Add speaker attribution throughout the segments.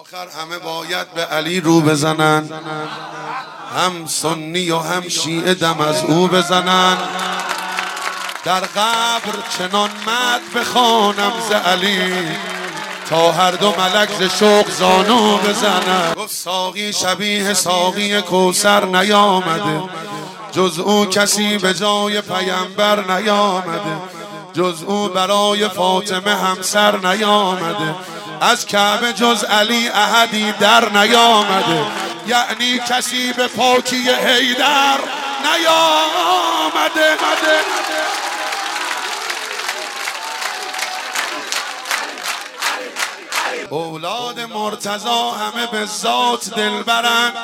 Speaker 1: آخر همه باید به علی رو بزنن. هم سنی و هم شیعه دم از او بزنن. در قبر چنان مد بخوانم ز علی تا هر دو ملک ز شوق زانو بزنن. گفت ساقی شبیه ساقی کوسر نیامده جز او کسی به جای پیمبر نیامده. جز او برای فاطمه همسر نیامده. از کعبه جز علی احدی در نیامده. یعنی کسی به پاکی حیدر نیامده. مده اولاد مرتضا همه به ذات دلبرند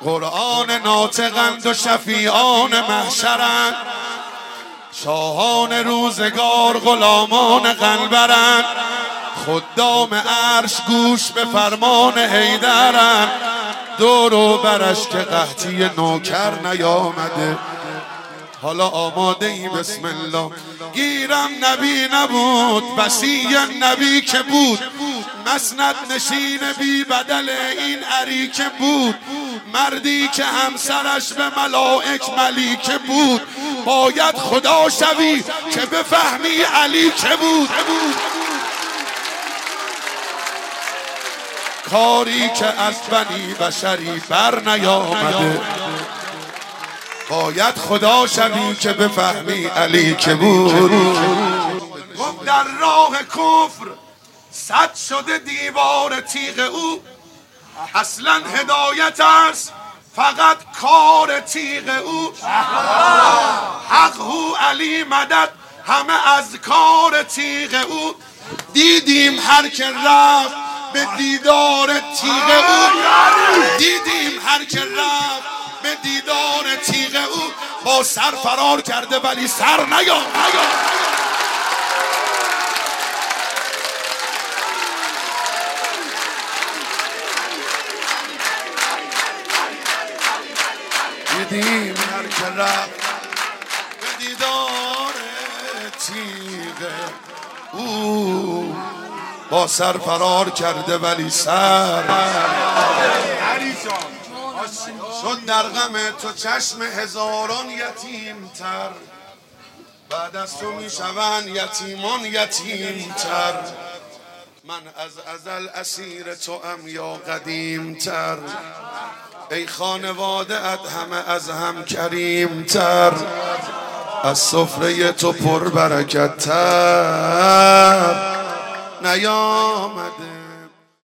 Speaker 1: قرآن ناطقند و شفیعان محشرند شاهان روزگار غلامان قلبرند خدام عرش گوش به فرمان حیدرن. دور و برش که قحطی نوکر نیامده. حالا آماده ای بسم الله. گیرم نبی نبود بسی نبی که بود. مسند نشین بی بدل این عری که بود. مردی که همسرش به ملائک ملیک بود. باید خدا شوی که بفهمی علی که بود. کاری که از بنی بشری بر نیامده. باید خدا شوی که بفهمی علی که بود. در راه کفر صد شده دیوار تیغ او. اصلا هدایت است. فقط کار تیغ او. حق هو علی مدد. همه از کار تیغ او. دیدیم هر که رفت به دیدار تیغ او. دیدیم هر که رفت به دیدار تیغ او. با سر فرار کرده ولی سر نیا دیدیم هر رفت به دیدار تیغ او. با سر فرار کرده ولی سر. شد در غم تو چشم هزاران یتیم تر. بعد از تو می شوند یتیمان یتیم تر. من از ازل اسیر تو ام یا قدیم تر. ای خانواده ات همه از هم کریم تر از سفره تو پر برکت تر نیامده